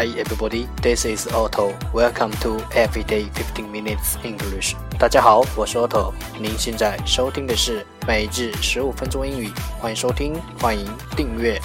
Hi everybody, this is Otto. Welcome to Everyday Fifteen Minutes English. 大家好，我是 Otto。您现在收听的是每日十五分钟英语，欢迎收听，欢迎订阅。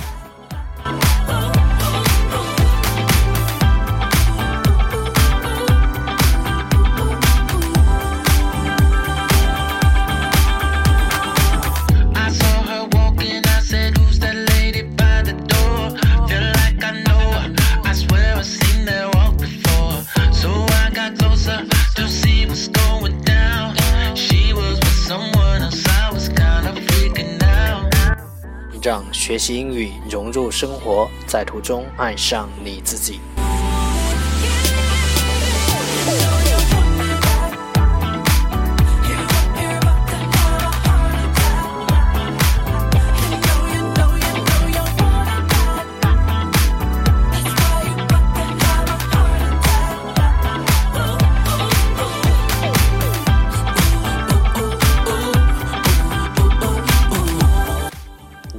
让学习英语融入生活，在途中爱上你自己。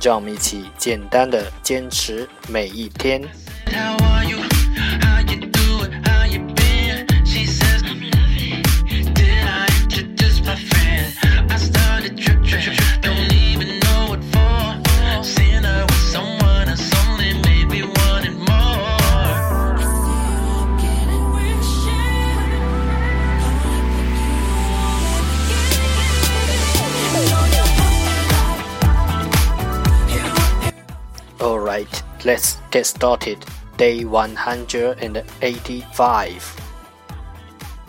让我们一起简单的坚持每一天。Alright, let's get started. Day 185.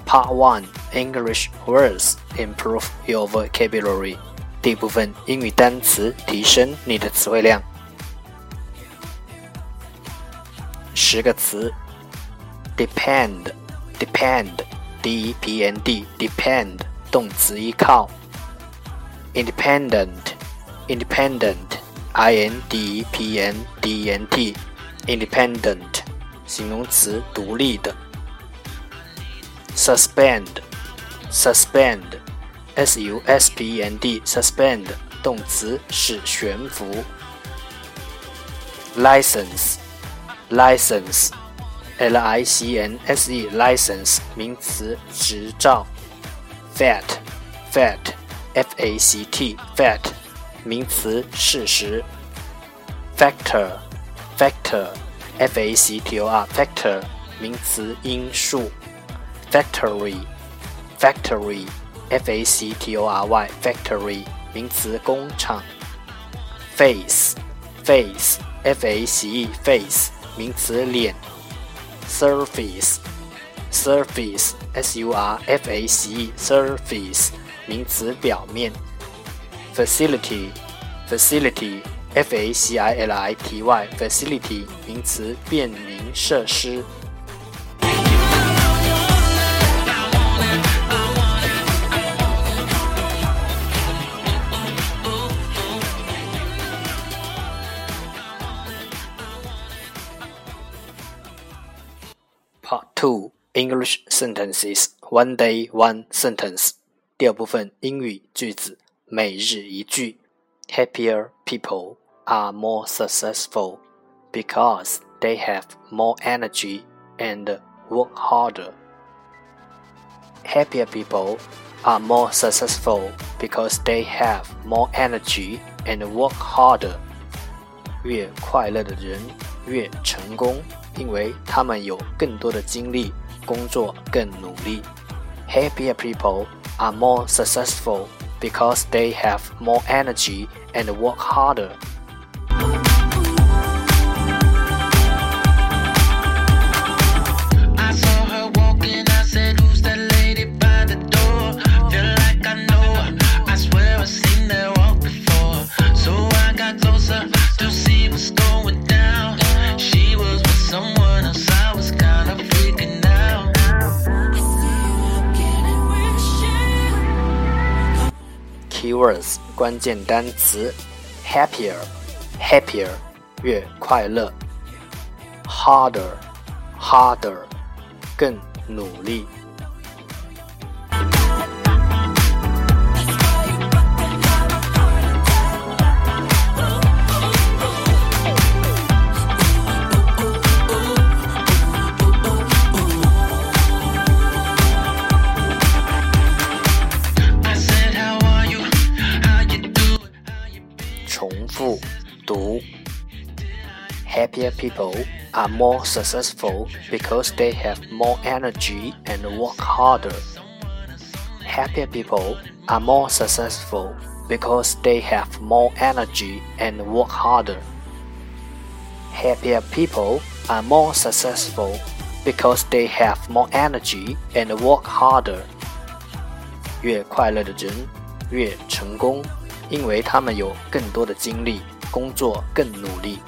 Part 1 English words improve your vocabulary. 第一部分英语单词提升你的词汇量。十个词：depend, depend, d e p n d, depend 动词依靠；independent, independent。I N D E P N D E N T，independent，形容词，独立的。Suspend，suspend，S U S P E N D，suspend，动词，使悬浮。License，license，L I C N S E，license，名词，执照。Fact，fact，F A C T，fact。名词，事实。factor，factor，f a c t o r，factor，名词，因数。factory，factory，f a c t o r y，factory，名词，工厂。face，face，f a c e，face，名词，脸。surface，surface，s u r f a c e，surface，名词，表面。facility facility f a c i l i t y facility 名词便民设施。Part Two English Sentences One Day One Sentence 第二部分英语句子 每日一句：Happier people are more successful because they have more energy and work harder. Happier people are more successful because they have more energy and work harder. 越快乐的人越成功，因为他们有更多的精力，工作更努力。Happier people are more successful because they have more energy and work harder. 关键单词：happier，happier，越快乐；harder，harder，更努力。Happier people are more successful because they have more energy and work harder. Happier people are more successful because they have more energy and work harder. Happier people are more successful because they have more energy and work harder. 越快乐的人越成功，因为他们有更多的精力，工作更努力。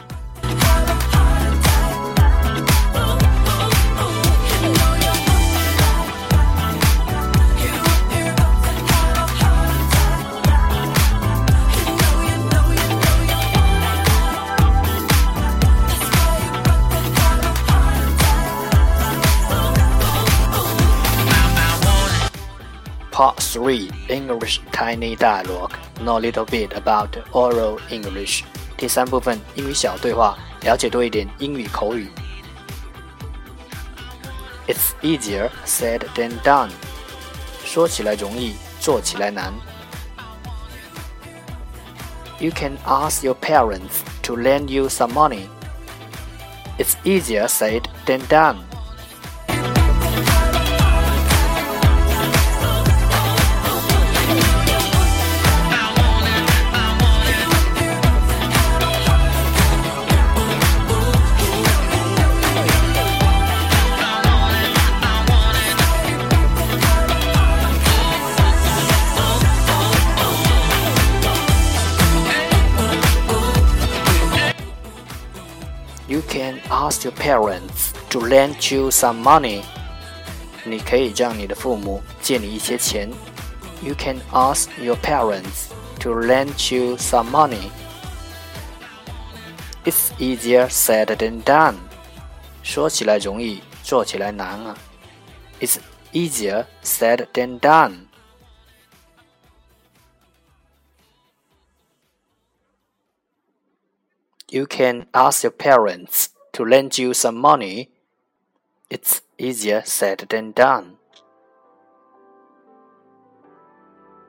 3 English Tiny Dialogue Know a little bit about oral English 第三部分英语小对话，了解多一点英语口语。It's easier said than done 说起来容易，做起来难。You can ask your parents to lend you some money. It's easier said than done. ask your parents to lend you some money. 你可以让你的父母借你一些钱。You can ask your parents to lend you some money. It's easier said than done. 说起来容易，做起来难啊。It's easier said than done. You can ask your parents to lend you some money. It's easier said than done.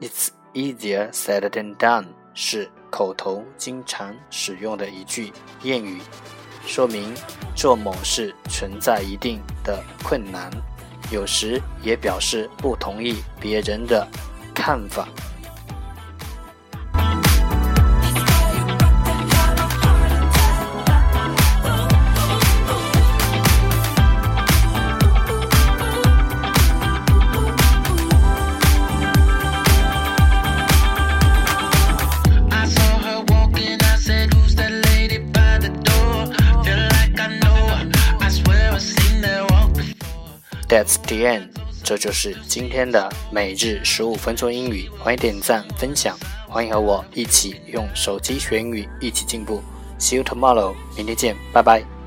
It's easier said than done 是口头经常使用的一句谚语，说明做某事存在一定的困难，有时也表示不同意别人的看法。That's the end，这就是今天的每日十五分钟英语。欢迎点赞分享，欢迎和我一起用手机学英语，一起进步。See you tomorrow，明天见，拜拜。